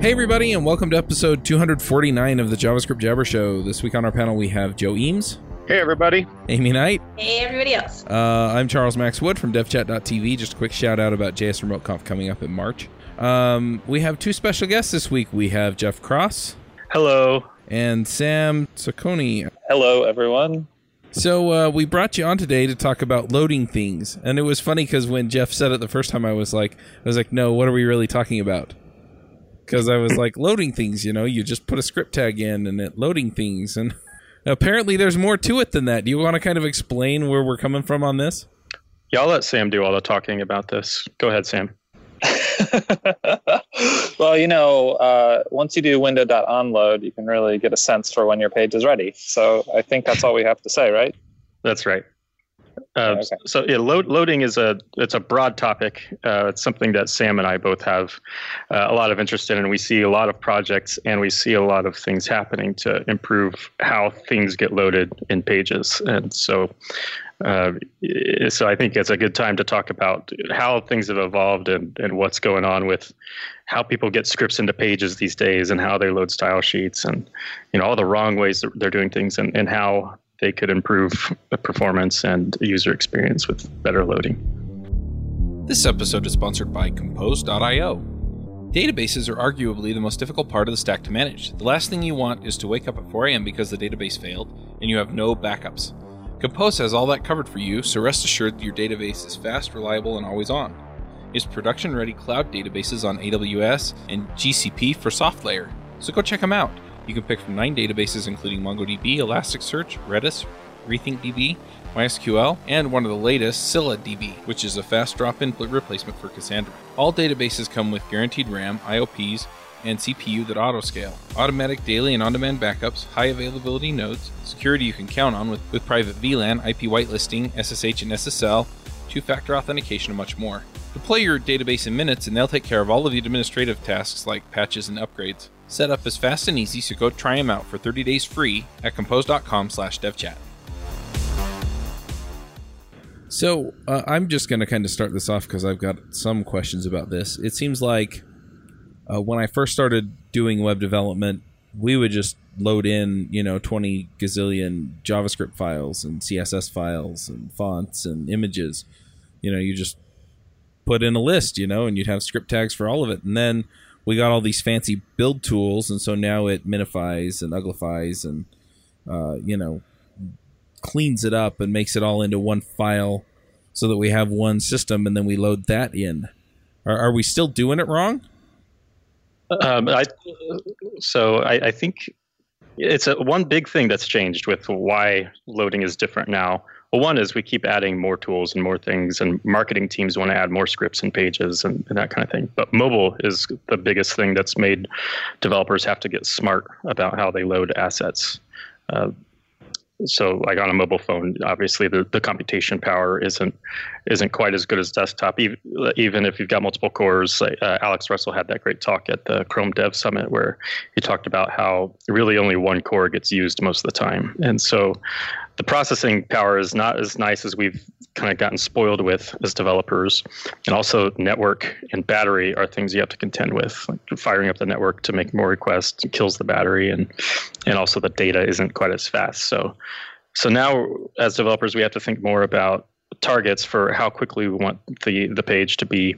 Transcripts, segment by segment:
Hey, everybody, and welcome to episode 249 of the JavaScript Jabber Show. This week on our panel, we have Joe Eames, Hey, everybody. Aimee Knight. Hey, everybody else. Uh, I'm Charles Max Wood from DevChat.tv. Just a quick shout out about JS Remote Conf coming up in March. Um, we have two special guests this week. We have Jeff Cross Hello. and Sam Saccone. Hello, everyone. So uh, we brought you on today to talk about loading things, and it was funny because when Jeff said it the first time, I was like, I was like, no, what are we really talking about? Because I was like, loading things, you know, you just put a script tag in and it loading things, and apparently there's more to it than that. Do you want to kind of explain where we're coming from on this? Yeah, I'll let Sam do all the talking about this. Go ahead, Sam. well, you know, uh, once you do window.onload, you can really get a sense for when your page is ready. So I think that's all we have to say, right? That's right. Uh, Okay. So yeah, load, loading is a it's a broad topic. Uh, it's something that Sam and I both have uh, a lot of interest in, and we see a lot of projects and we see a lot of things happening to improve how things get loaded in pages. And so, uh, so I think it's a good time to talk about how things have evolved and and what's going on with how people get scripts into pages these days and how they load style sheets and you know all the wrong ways that they're doing things and, and how they could improve performance and user experience with better loading. This episode is sponsored by Compose.io. Databases are arguably the most difficult part of the stack to manage. The last thing you want is to wake up at 4 a.m. because the database failed and you have no backups. Compose has all that covered for you, so rest assured that your database is fast, reliable, and always on. It's production ready cloud databases on AWS and GCP for SoftLayer, so go check them out. You can pick from nine databases including MongoDB, Elasticsearch, Redis, RethinkDB, MySQL, and one of the latest, Scylla DB, which is a fast drop-in replacement for Cassandra. All databases come with guaranteed RAM, IOPs, and CPU that autoscale, automatic daily and on-demand backups, high availability nodes, security you can count on with, with private VLAN, IP whitelisting, SSH and SSL, two-factor authentication, and much more. Deploy your database in minutes, and they'll take care of all of the administrative tasks like patches and upgrades. Set up is fast and easy, so go try them out for 30 days free at compose.com slash devchat. So uh, I'm just going to kind of start this off because I've got some questions about this. It seems like uh, when I first started doing web development, we would just load in, you know, 20 gazillion JavaScript files and CSS files and fonts and images. You know, you just put in a list, you know, and you'd have script tags for all of it. And then we got all these fancy build tools, and so now it minifies and uglifies and, uh, you know, cleans it up and makes it all into one file so that we have one system and then we load that in. Are, are we still doing it wrong? Um, I, so I, I think it's a, one big thing that's changed with why loading is different now. Well, one is we keep adding more tools and more things, and marketing teams want to add more scripts and pages and, and that kind of thing. But mobile is the biggest thing that's made developers have to get smart about how they load assets. Uh, so like on a mobile phone obviously the, the computation power isn't isn't quite as good as desktop even, even if you've got multiple cores uh, alex russell had that great talk at the chrome dev summit where he talked about how really only one core gets used most of the time and so the processing power is not as nice as we've kind of gotten spoiled with as developers. And also network and battery are things you have to contend with like firing up the network to make more requests kills the battery and and also the data isn't quite as fast. So so now as developers we have to think more about targets for how quickly we want the the page to be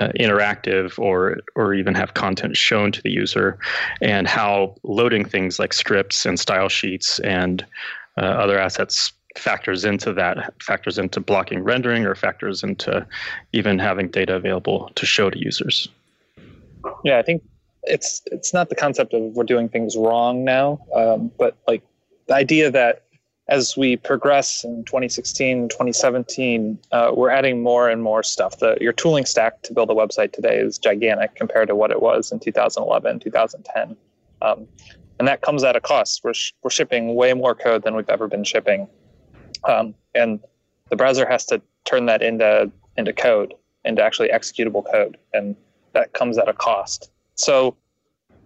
uh, interactive or or even have content shown to the user and how loading things like scripts and style sheets and uh, other assets factors into that factors into blocking rendering or factors into even having data available to show to users Yeah, I think it's it's not the concept of we're doing things wrong now, um, but like the idea that as we progress in 2016, 2017, uh, we're adding more and more stuff. The, your tooling stack to build a website today is gigantic compared to what it was in 2011, 2010. Um, and that comes at a cost. We're, sh- we're shipping way more code than we've ever been shipping. Um, and the browser has to turn that into, into code, into actually executable code. And that comes at a cost. So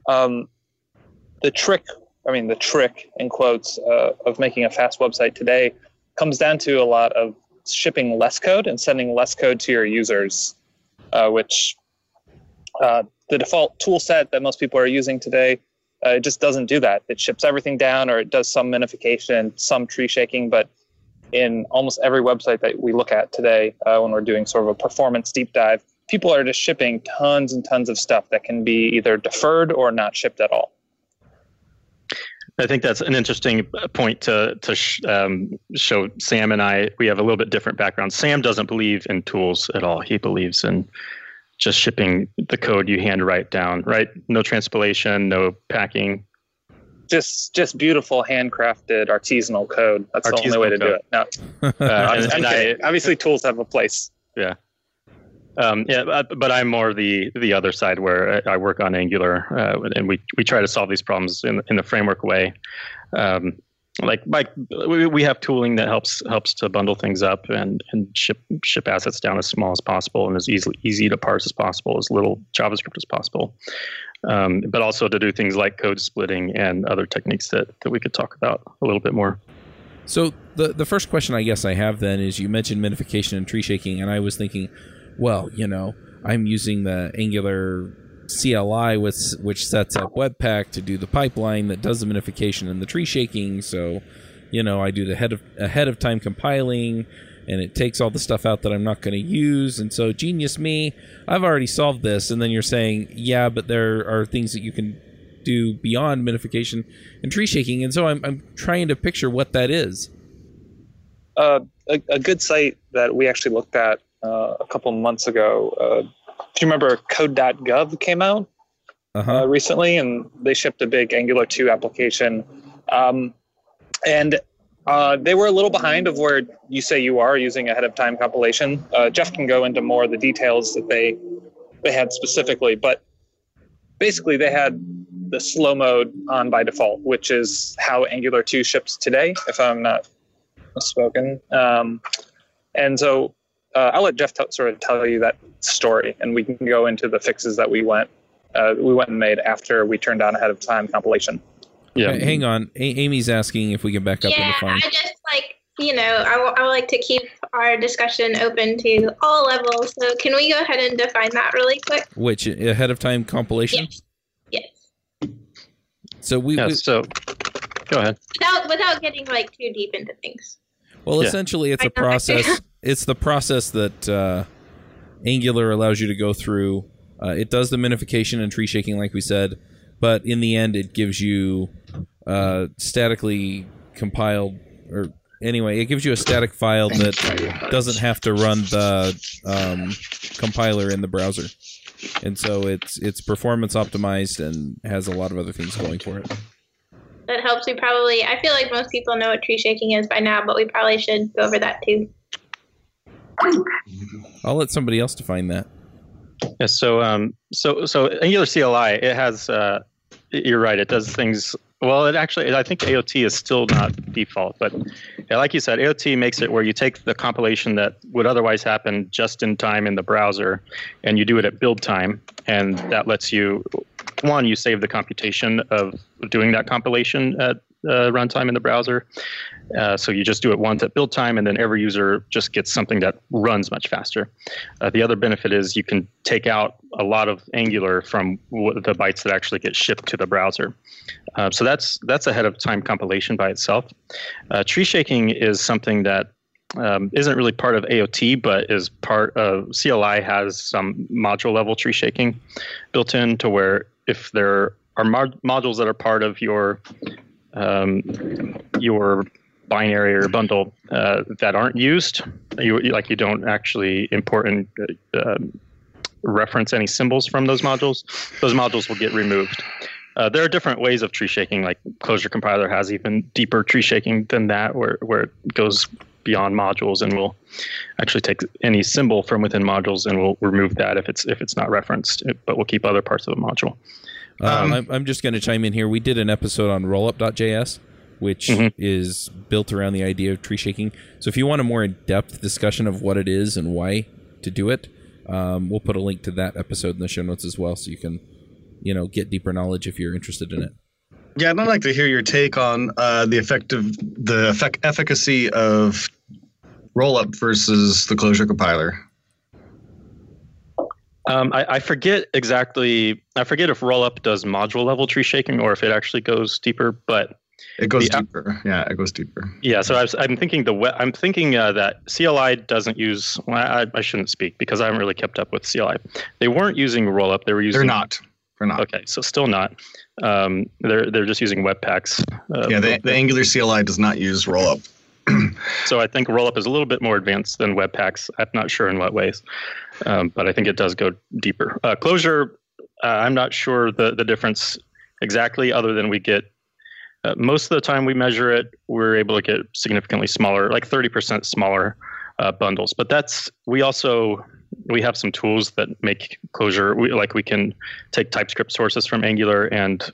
um, the trick I mean, the trick in quotes uh, of making a fast website today comes down to a lot of shipping less code and sending less code to your users, uh, which uh, the default tool set that most people are using today uh, it just doesn't do that. It ships everything down, or it does some minification, some tree shaking. But in almost every website that we look at today, uh, when we're doing sort of a performance deep dive, people are just shipping tons and tons of stuff that can be either deferred or not shipped at all. I think that's an interesting point to to sh- um, show. Sam and I we have a little bit different backgrounds. Sam doesn't believe in tools at all. He believes in just shipping the code you hand write down, right? No transpilation, no packing. Just just beautiful handcrafted artisanal code. That's artisanal the only way to code. do it. No. uh, and, and I, obviously tools have a place. Yeah. Um, yeah, but I'm more the the other side where I work on Angular, uh, and we we try to solve these problems in in the framework way. Um, like like we, have tooling that helps helps to bundle things up and and ship ship assets down as small as possible and as easily easy to parse as possible as little javascript as possible. Um, but also to do things like code splitting and other techniques that that we could talk about a little bit more. So the the first question i guess i have then is you mentioned minification and tree shaking and i was thinking well you know i'm using the angular CLI, which which sets up Webpack to do the pipeline that does the minification and the tree shaking. So, you know, I do the head of ahead of time compiling, and it takes all the stuff out that I'm not going to use. And so, genius me, I've already solved this. And then you're saying, yeah, but there are things that you can do beyond minification and tree shaking. And so, I'm I'm trying to picture what that is. Uh, a, a, good site that we actually looked at uh, a couple months ago. Do you remember code.gov came out uh-huh. uh, recently and they shipped a big Angular 2 application. Um, and uh, they were a little behind of where you say you are using ahead of time compilation. Uh, Jeff can go into more of the details that they they had specifically, but basically they had the slow mode on by default, which is how Angular 2 ships today, if I'm not misspoken. Um, and so uh, I'll let Jeff t- sort of tell you that story, and we can go into the fixes that we went uh, we went and made after we turned on ahead of time compilation. Yeah, hang on. A- Amy's asking if we can back up yeah, in the phone. I just like you know I, w- I would like to keep our discussion open to all levels. So can we go ahead and define that really quick? Which ahead of time compilation? Yes. yes. So we, yeah, we so go ahead without without getting like too deep into things. Well, yeah. essentially, it's a process. it's the process that uh, Angular allows you to go through. Uh, it does the minification and tree shaking, like we said, but in the end, it gives you uh, statically compiled, or anyway, it gives you a static file that doesn't have to run the um, compiler in the browser, and so it's it's performance optimized and has a lot of other things going for it that helps. We probably, I feel like most people know what tree shaking is by now, but we probably should go over that too. I'll let somebody else define that. Yeah, so um, so so Angular CLI it has uh, you're right it does things well it actually I think AOT is still not default but yeah, like you said AOT makes it where you take the compilation that would otherwise happen just in time in the browser and you do it at build time and that lets you one you save the computation of doing that compilation at uh, runtime in the browser uh, so you just do it once at build time, and then every user just gets something that runs much faster. Uh, the other benefit is you can take out a lot of Angular from w- the bytes that actually get shipped to the browser. Uh, so that's that's ahead of time compilation by itself. Uh, tree shaking is something that um, not really part of AOT, but is part of CLI has some module level tree shaking built in to where if there are mod- modules that are part of your um, your binary or bundle uh, that aren't used. You like you don't actually import and uh, reference any symbols from those modules. Those modules will get removed. Uh, there are different ways of tree shaking. Like Closure compiler has even deeper tree shaking than that, where where it goes beyond modules and will actually take any symbol from within modules and will remove that if it's if it's not referenced, but we'll keep other parts of the module. Um, I'm, I'm just going to chime in here. We did an episode on rollup.js which mm-hmm. is built around the idea of tree shaking. So if you want a more in-depth discussion of what it is and why to do it, um, we'll put a link to that episode in the show notes as well, so you can, you know, get deeper knowledge if you're interested in it. Yeah, I'd like to hear your take on uh, the effective, the effect, efficacy of rollup versus the closure compiler. Um, I, I, forget exactly. I forget if rollup does module level tree shaking or if it actually goes deeper. But it goes the, deeper. Yeah, it goes deeper. Yeah. So I am thinking the I'm thinking uh, that CLI doesn't use. Well, I, I, shouldn't speak because I haven't really kept up with CLI. They weren't using rollup. They were using. They're not. They're not. Okay, so still not. Um, they're they're just using Webpacks. Uh, yeah, the, the Angular CLI does not use rollup. so I think rollup is a little bit more advanced than Webpacks. I'm not sure in what ways, um, but I think it does go deeper. Uh, Closure, uh, I'm not sure the the difference exactly, other than we get uh, most of the time we measure it, we're able to get significantly smaller, like 30% smaller uh, bundles. But that's we also we have some tools that make closure. we, like we can take TypeScript sources from Angular and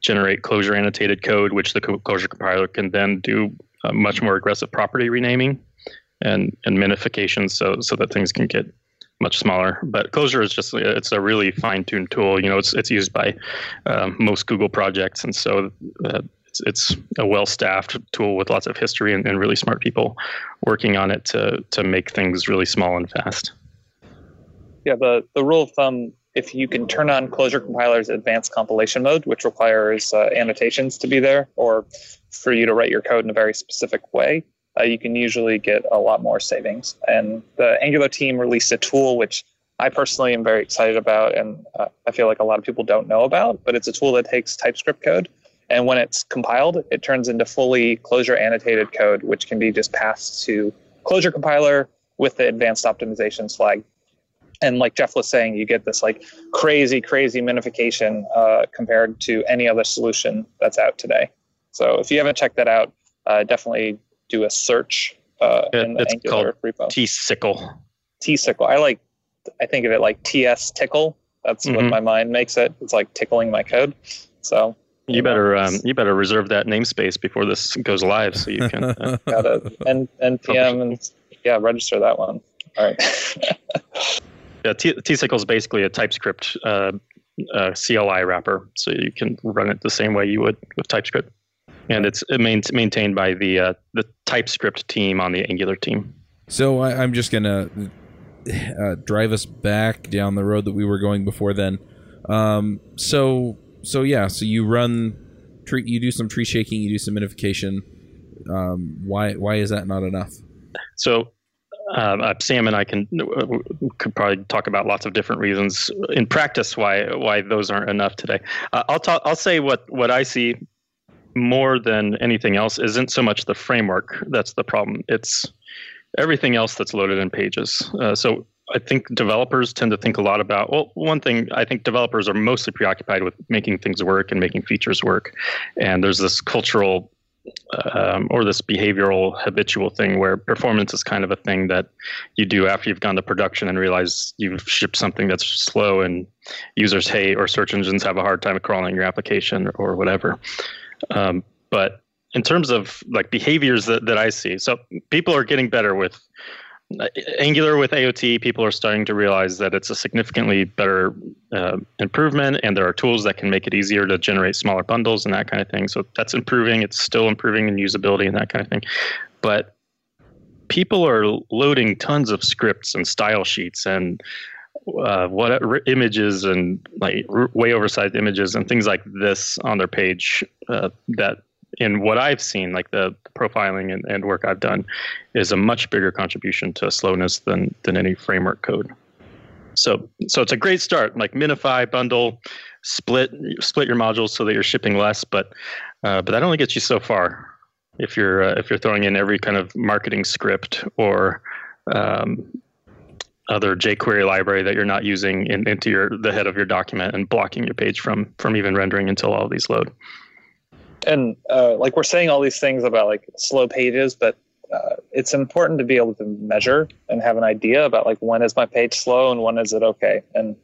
generate closure annotated code, which the closure compiler can then do much more aggressive property renaming and and minification so so that things can get much smaller. But Closure is just it's a really fine tuned tool. You know, it's it's used by um, most Google projects, and so uh, it's, it's a well staffed tool with lots of history and, and really smart people working on it to to make things really small and fast. Yeah, the the rule of thumb if you can turn on Closure compiler's advanced compilation mode, which requires uh, annotations to be there, or for you to write your code in a very specific way, uh, you can usually get a lot more savings. And the Angular team released a tool which I personally am very excited about, and uh, I feel like a lot of people don't know about. But it's a tool that takes TypeScript code, and when it's compiled, it turns into fully Closure annotated code, which can be just passed to Closure compiler with the advanced optimizations flag. And like Jeff was saying, you get this like crazy, crazy minification uh, compared to any other solution that's out today. So if you haven't checked that out, uh, definitely do a search uh, it, in the it's Angular called repo. T-sickle. T-sickle. I like. I think of it like TS tickle. That's mm-hmm. what my mind makes it. It's like tickling my code. So you, you better um, you better reserve that namespace before this goes live, so you can. Uh, Got it. N- npm and yeah, register that one. All right. yeah, T- sickle is basically a TypeScript uh, uh, CLI wrapper, so you can run it the same way you would with TypeScript and it's maintained by the uh, the TypeScript team on the Angular team. So I, am just gonna uh, drive us back down the road that we were going before then. Um, so so yeah, so you run tree, you do some tree shaking, you do some minification. Um, why why is that not enough? So um, uh, Sam and I can uh, could probably talk about lots of different reasons in practice why why those aren't enough today. Uh, I'll talk. I'll say what what I see more than anything else isn't so much the framework that's the problem. It's everything else that's loaded in pages. Uh, so I think developers tend to think a lot about, well, one thing I think developers are mostly preoccupied with making things work and making features work. And there's this cultural um, or this behavioral habitual thing where performance is kind of a thing that you do after you've gone to production and realize you've shipped something that's slow and users hate or search engines have a hard time crawling your application or whatever. Um, but in terms of like behaviors that, that I see, so people are getting better with uh, Angular with AOT. People are starting to realize that it's a significantly better uh, improvement, and there are tools that can make it easier to generate smaller bundles and that kind of thing. So that's improving. It's still improving in usability and that kind of thing. But people are loading tons of scripts and style sheets and uh, what images and like way oversized images and things like this on their page uh, that in what I've seen, like the, profiling and, and work I've done, is a much bigger contribution to slowness than than any framework code. So so it's a great start. Like minify, bundle, split split your modules so that you're shipping less, but uh, but that only gets you so far. If you're uh, if you're throwing in every kind of marketing script or um, other jQuery library that you're not using in, into your the head of your document and blocking your page from from even rendering until all these load. And uh, like we're saying all these things about like slow pages, but uh, it's important to be able to measure and have an idea about like when is my page slow and when is it okay. And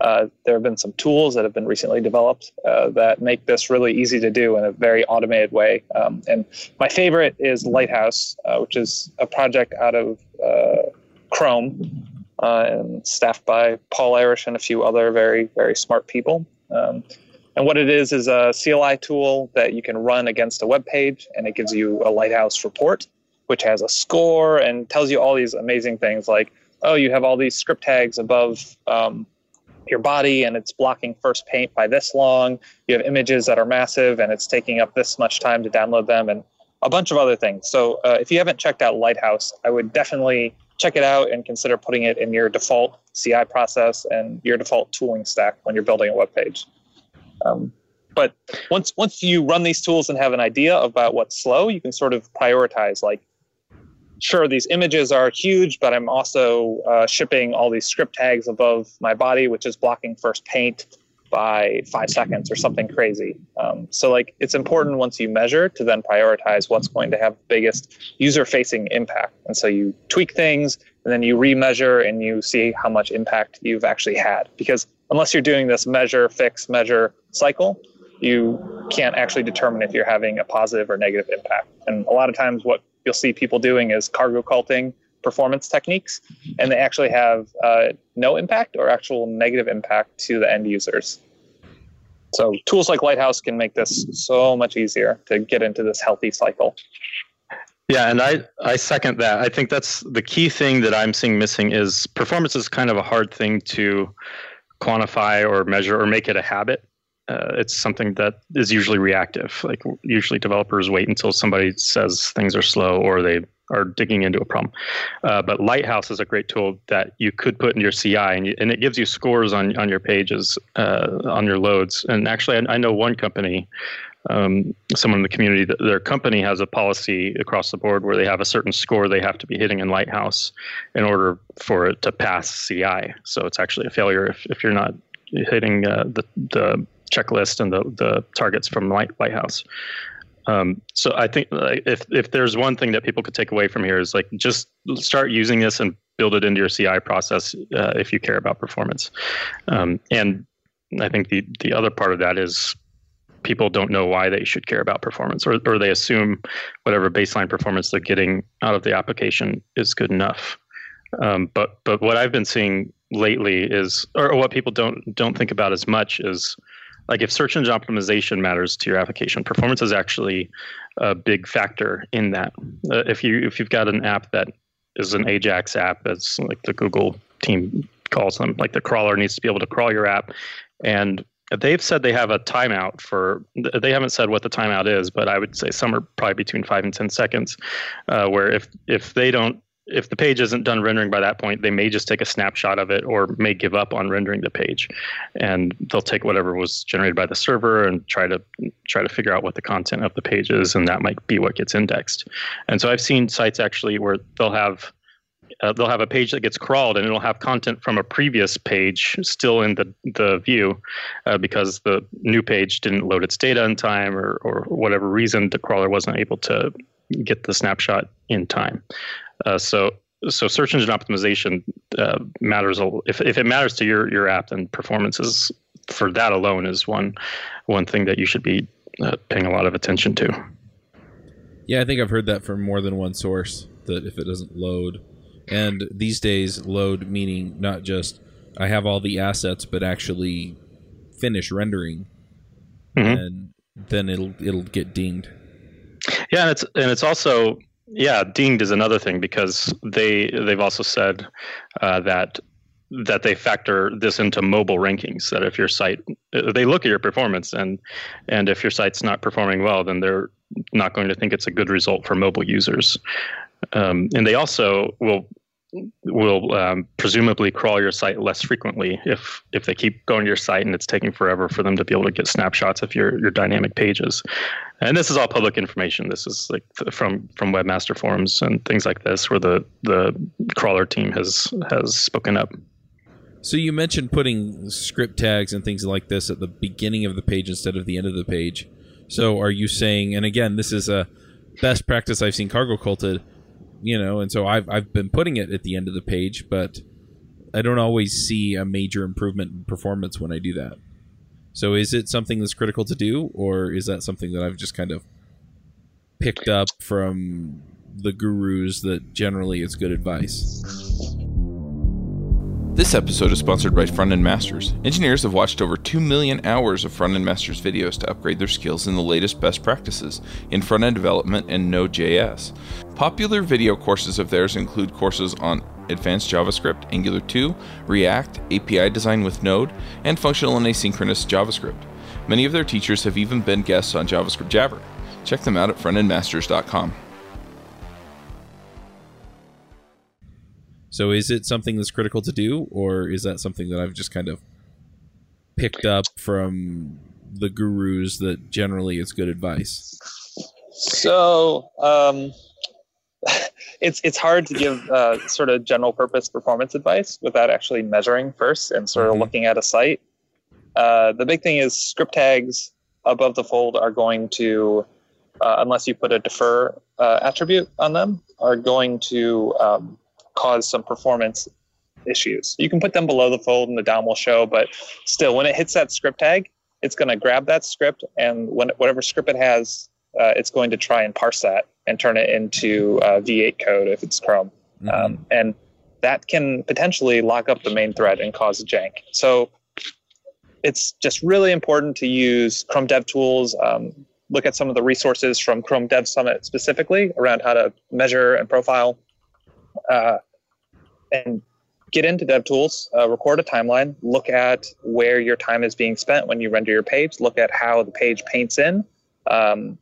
uh, there have been some tools that have been recently developed uh, that make this really easy to do in a very automated way. Um, and my favorite is Lighthouse, uh, which is a project out of uh, Chrome uh, and staffed by Paul Irish and a few other very, very smart people. Um, and what it is is a CLI tool that you can run against a web page, and it gives you a Lighthouse report, which has a score and tells you all these amazing things like, oh, you have all these script tags above um, your body and it's blocking first paint by this long. You have images that are massive and it's taking up this much time to download them and a bunch of other things. So uh, if you haven't checked out Lighthouse, I would definitely check it out and consider putting it in your default CI process and your default tooling stack when you're building a web page. Um, but once once you run these tools and have an idea about what's slow, you can sort of prioritize like sure these images are huge but i'm also uh, shipping all these script tags above my body which is blocking first paint by five seconds or something crazy. Um, so like it's important once you measure to then prioritize what's going to have the biggest user facing impact. And so you tweak things and then you remeasure and you see how much impact you've actually had. Because unless you're doing this measure fix measure cycle you can't actually determine if you're having a positive or negative impact. And a lot of times what you'll see people doing is cargo culting performance techniques, and they actually have uh, no impact or actual negative impact to the end users. So tools like Lighthouse can make this so much easier to get into this healthy cycle. Yeah, and I, I second that. I think that's the key thing that I'm seeing missing is performance is kind of a hard thing to quantify or measure or make it a habit uh, it's something that is usually reactive. Like usually developers wait until somebody says things are slow or they are digging into a problem. Uh, but Lighthouse is a great tool that you could put in your CI, and, you, and it gives you scores on on your pages, uh, on your loads. And actually, I, I know one company. Um, someone in the community, that their company has a policy across the board where they have a certain score they have to be hitting in Lighthouse in order for it to pass CI. So it's actually a failure if, if you're not hitting uh, the the checklist and the the targets from Light, Lighthouse. Um, so I think if if there's one thing that people could take away from here is like just start using this and build it into your CI process uh, if you care about performance. Um, and I think the the other part of that is people don't know why they should care about performance, or or they assume whatever baseline performance they're getting out of the application is good enough. Um, but but what I've been seeing lately is, or what people don't don't think about as much is like if search engine optimization matters to your application, performance is actually a big factor in that. Uh, if you if you've got an app that is an Ajax app, as like the Google team calls them, like the crawler needs to be able to crawl your app, and they've said they have a timeout for. They haven't said what the timeout is, but I would say somewhere probably between five and ten seconds, uh, where if if they don't if the page isn't done rendering by that point, they may just take a snapshot of it or may give up on rendering the page. And they'll take whatever was generated by the server and try to try to figure out what the content of the page is, and that might be what gets indexed. And so I've seen sites actually where they'll have uh, they'll have a page that gets crawled and it'll have content from a previous page still in the, the view uh, because the new page didn't load its data in time or, or whatever reason the crawler wasn't able to get the snapshot in time. Uh, so so search engine optimization uh, matters. If if it matters to your your app, then performance is for that alone is one one thing that you should be uh, paying a lot of attention to. Yeah, I think I've heard that from more than one source that if it doesn't load, and these days load meaning not just I have all the assets, but actually finish rendering, mm-hmm. and then it'll it'll get dinged. Yeah, and it's and it's also yeah, dinged is another thing because they they've also said uh, that that they factor this into mobile rankings. That if your site they look at your performance and and if your site's not performing well, then they're not going to think it's a good result for mobile users. Um, and they also will will um, presumably crawl your site less frequently if if they keep going to your site and it's taking forever for them to be able to get snapshots of your your dynamic pages. And this is all public information. This is like from from webmaster forums and things like this, where the the crawler team has has spoken up. So you mentioned putting script tags and things like this at the beginning of the page instead of the end of the page. So are you saying? And again, this is a best practice I've seen cargo culted you know, and so I've I've been putting it at the end of the page, but I don't always see a major improvement in performance when I do that. So is it something that's critical to do, or is that something that I've just kind of picked up from the gurus that generally it's good advice? This episode is sponsored by Front End Masters. Engineers have watched over 2 million hours of Front End Masters videos to upgrade their skills in the latest best practices in front end development and Node.js. Popular video courses of theirs include courses on advanced JavaScript, Angular 2, React, API design with Node, and functional and asynchronous JavaScript. Many of their teachers have even been guests on JavaScript Jabber. Check them out at frontendmasters.com. So is it something that's critical to do, or is that something that I've just kind of picked up from the gurus that generally it's good advice? So um, it's it's hard to give uh, sort of general purpose performance advice without actually measuring first and sort of Mhm. looking at a site. Uh, the big thing is script tags above the fold are going to, uh, unless you put a defer uh, attribute on them, are going to um, cause some performance issues. You can put them below the fold and the DOM will show, but still, when it hits that script tag, it's going to grab that script and when whatever script it has, uh, it's going to try and parse that and turn it into uh, V8 code if it's Chrome. Mhm. Um, and that can potentially lock up the main thread and cause a jank. So it's just really important to use Chrome Dev Tools. Um, look at some of the resources from Chrome Dev Summit specifically around how to measure and profile, uh, and get into DevTools. Uh, record a timeline. Look at where your time is being spent when you render your page. Look at how the page paints in, um,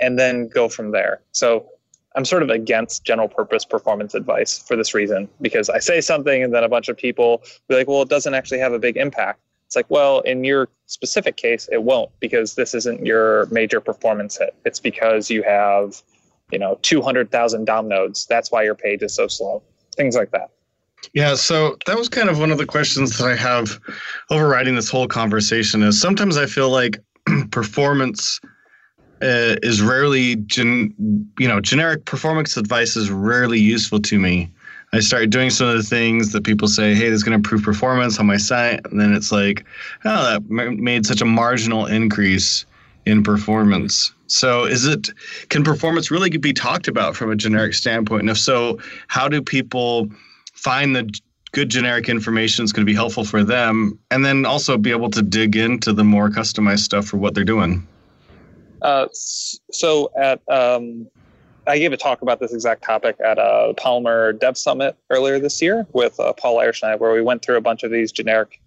and then go from there. So I'm sort of against general purpose performance advice for this reason because I say something and then a bunch of people be like, well, it doesn't actually have a big impact. It's like, well, in your specific case, it won't because this isn't your major performance hit. It's because you have, you know, 200,000 DOM nodes. That's why your page is so slow. Things like that. Yeah, so that was kind of one of the questions that I have overriding this whole conversation is sometimes I feel like performance uh, is rarely gen, you know, generic performance advice is rarely useful to me. I start doing some of the things that people say, hey, this is going to improve performance on my site. And then it's like, oh, that ma- made such a marginal increase in performance. So is it, can performance really be talked about from a generic standpoint? And if so, how do people find the good generic information that's going to be helpful for them? And then also be able to dig into the more customized stuff for what they're doing? Uh, so at um, I gave a talk about this exact topic at a Polymer Dev Summit earlier this year with uh, Paul Irish, where we went through a bunch of these generic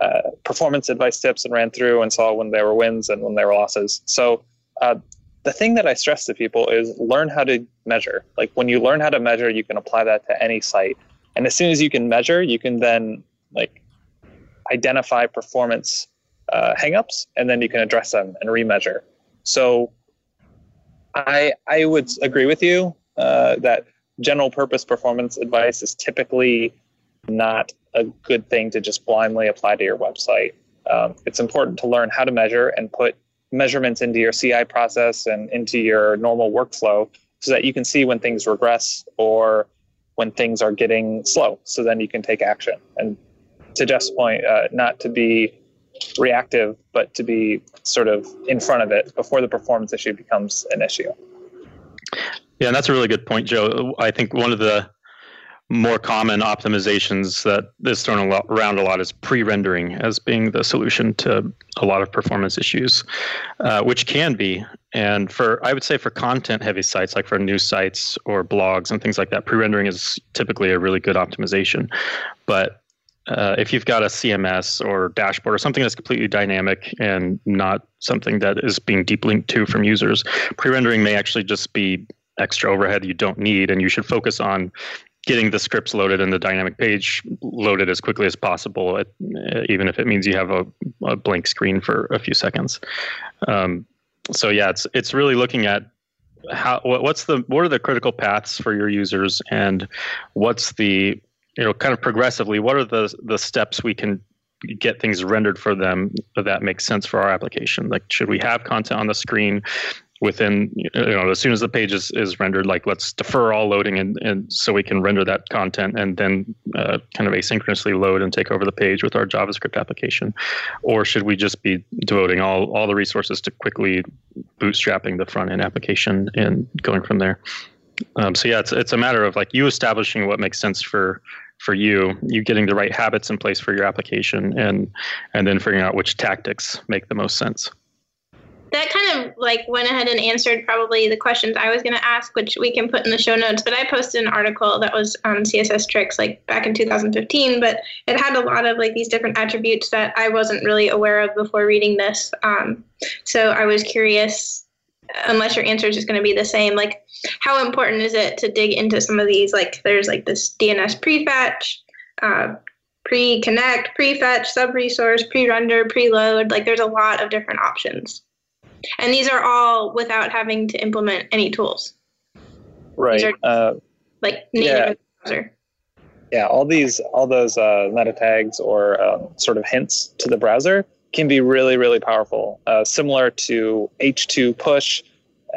uh, performance advice tips and ran through and saw when there were wins and when there were losses. So uh, the thing that I stress to people is learn how to measure. Like when you learn how to measure, you can apply that to any site, and as soon as you can measure, you can then like identify performance uh, hangups, and then you can address them and remeasure. So I I would agree with you uh, that general purpose performance advice is typically not a good thing to just blindly apply to your website. Um, it's important to learn how to measure and put measurements into your CI process and into your normal workflow so that you can see when things regress or when things are getting slow. So then you can take action. And to Jeff's point, uh, not to be reactive, but to be sort of in front of it before the performance issue becomes an issue. Yeah, and that's a really good point, Joe. I think one of the more common optimizations that is thrown around a lot is pre-rendering as being the solution to a lot of performance issues, uh, which can be. And for I would say for content-heavy sites like for news sites or blogs and things like that, pre-rendering is typically a really good optimization. But uh, if you've got a CMS or dashboard or something that's completely dynamic and not something that is being deep linked to from users, pre-rendering may actually just be extra overhead you don't need, and you should focus on getting the scripts loaded and the dynamic page loaded as quickly as possible, uh, even if it means you have a, a blank screen for a few seconds. Um, so yeah, it's it's really looking at how what, what's the what are the critical paths for your users and what's the you know kind of progressively what are the the steps we can get things rendered for them that makes sense for our application? Like should we have content on the screen within you know as soon as the page is, is rendered like let's defer all loading and, and so we can render that content and then uh, kind of asynchronously load and take over the page with our javascript application. Or should we just be devoting all, all the resources to quickly bootstrapping the front end application and going from there? Um, so yeah it's, it's a matter of like you establishing what makes sense for for you you getting the right habits in place for your application and and then figuring out which tactics make the most sense that kind of like went ahead and answered probably the questions I was going to ask, which we can put in the show notes. But I posted an article that was on CSS tricks like back in 2015, but it had a lot of like these different attributes that I wasn't really aware of before reading this. Um, so I was curious, unless your answer is just going to be the same, like how important is it to dig into some of these? Like there's like this DNS prefetch, uh, pre-connect, pre-fetch, sub-resource, pre-render, preload. Like there's a lot of different options. And these are all without having to implement any tools. Right. are- uh, Like native Yeah. browser. yeah, all these, all those uh, meta tags or um, sort of hints to the browser can be really, really powerful. Uh, similar to H2 push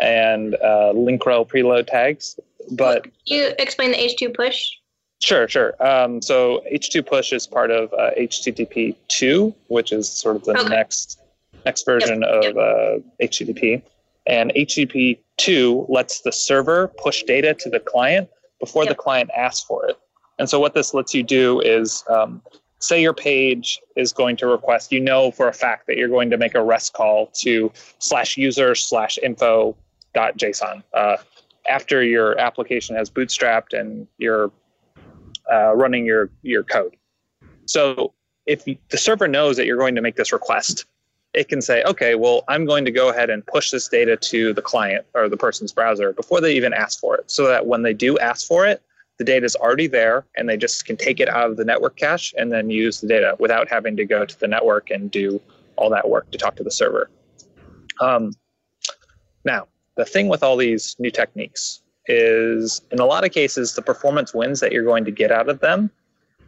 and uh, link rel preload tags. But Can you explain the H2 push? Sure, sure. Um, so H2 push is part of uh, HTTP 2, which is sort of the Okay. next next version Yep, of yep. uh, HTTP. And HTTP 2 lets the server push data to the client before the client asks for it. And so what this lets you do is um, say your page is going to request, you know for a fact that you're going to make a REST call to slash user slash info dot JSON. Uh, after your application has bootstrapped and you're uh, running your your code. So if the server knows that you're going to make this request, it can say, okay, well, I'm going to go ahead and push this data to the client or the person's browser before they even ask for it, so that when they do ask for it, the data is already there and they just can take it out of the network cache and then use the data without having to go to the network and do all that work to talk to the server. Um, now, the thing with all these new techniques is in a lot of cases, the performance wins that you're going to get out of them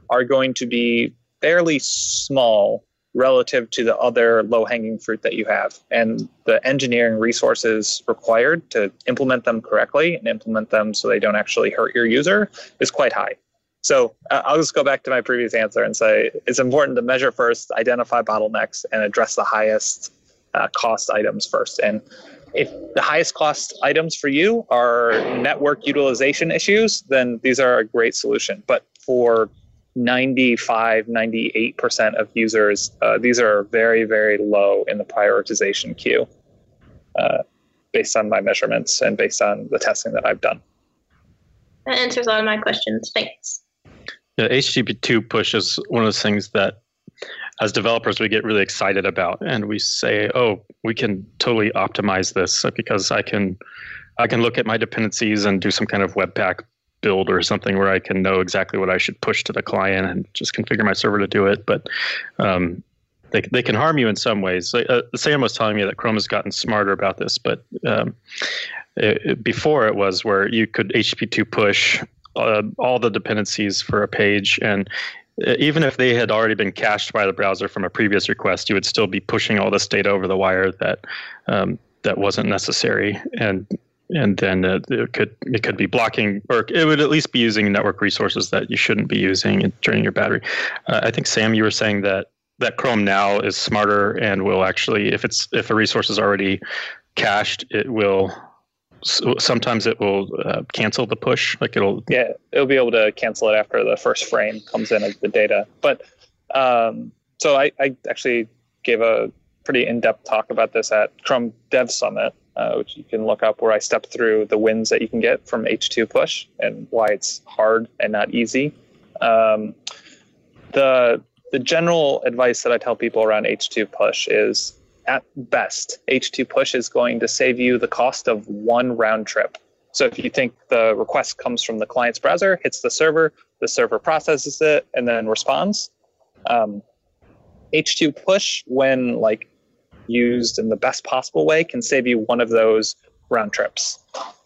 are going to be fairly small relative to the other low hanging fruit that you have. And the engineering resources required to implement them correctly and implement them so they don't actually hurt your user is quite high. So uh, I'll just go back to my previous answer and say it's important to measure first, identify bottlenecks, and address the highest uh, cost items first. And if the highest cost items for you are network utilization issues, then these are a great solution. But for 95, 98% of users, uh, these are very, very low in the prioritization queue uh, based on my measurements and based on the testing that I've done. That answers a lot of my questions. Thanks. Yeah, HTTP2 push is one of those things that as developers we get really excited about and we say, oh, we can totally optimize this because I can I can look at my dependencies and do some kind of webpack build or something where I can know exactly what I should push to the client and just configure my server to do it. But um, they, they can harm you in some ways. Uh, Sam was telling me that Chrome has gotten smarter about this, but um, it, it- before it was where you could HTTP2 push uh, all the dependencies for a page and uh, even if they had already been cached by the browser from a previous request, you would still be pushing all this data over the wire that um, that wasn't necessary, and and then uh, it could it could be blocking, or it would at least be using network resources that you shouldn't be using and draining your battery. Uh, I think Sam, you were saying that that Chrome now is smarter and will actually, if it's if a resource is already cached, it will. So sometimes it will uh, cancel the push, like it'll Yeah, it'll be able to cancel it after the first frame comes in of the data. But um, so I, I actually gave a pretty in-depth talk about this at Chrome Dev Summit, uh, which you can look up, where I step through the wins that you can get from H2 push and why it's hard and not easy. Um, the the general advice that I tell people around H2 push is at best, H2 push is going to save you the cost of one round trip. So if you think the request comes from the client's browser, hits the server, the server processes it, and then responds. Um, H2 push, when like used in the best possible way, can save you one of those round trips.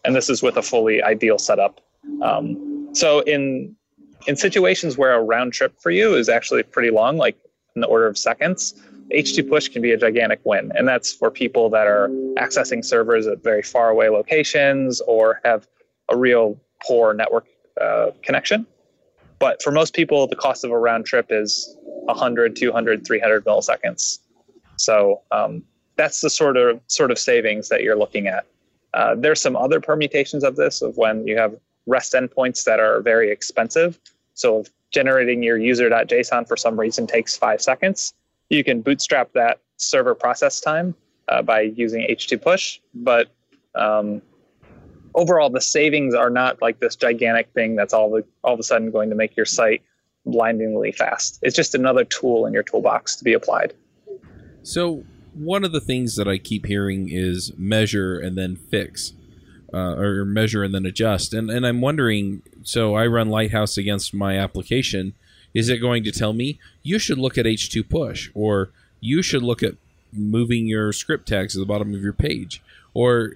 And this is with a fully ideal setup. Um, so in in situations where a round trip for you is actually pretty long, like in the order of seconds, H2 push can be a gigantic win. And that's for people that are accessing servers at very far away locations or have a real poor network uh, connection. But for most people, the cost of a round trip is 100, 200, 300 milliseconds. So um, that's the sort of sort of savings that you're looking at. Uh, there's some other permutations of this of when you have REST endpoints that are very expensive. So if generating your user.json for some reason takes five seconds, you can bootstrap that server process time uh, by using H2 push, but um, overall the savings are not like this gigantic thing that's all the, all of a sudden going to make your site blindingly fast. It's just another tool in your toolbox to be applied. So one of the things that I keep hearing is measure and then fix, uh, or measure and then adjust. And and I'm wondering. So I run Lighthouse against my application. Is it going to tell me you should look at H2 push, or you should look at moving your script tags to the bottom of your page, or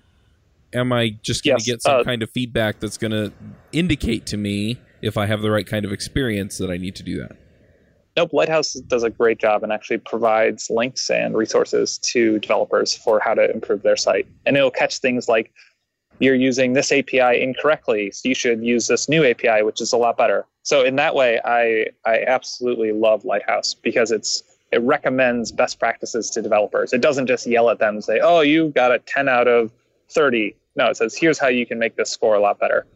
am I just going to Yes, get some uh, kind of feedback that's going to indicate to me if I have the right kind of experience that I need to do that? Nope, Lighthouse does a great job and actually provides links and resources to developers for how to improve their site. And it'll catch things like you're using this API incorrectly, so you should use this new API, which is a lot better. So in that way, I I absolutely love Lighthouse because it's it recommends best practices to developers. It doesn't just yell at them and say, "Oh, you got a 10 out of 30." No, it says, "Here's how you can make this score a lot better."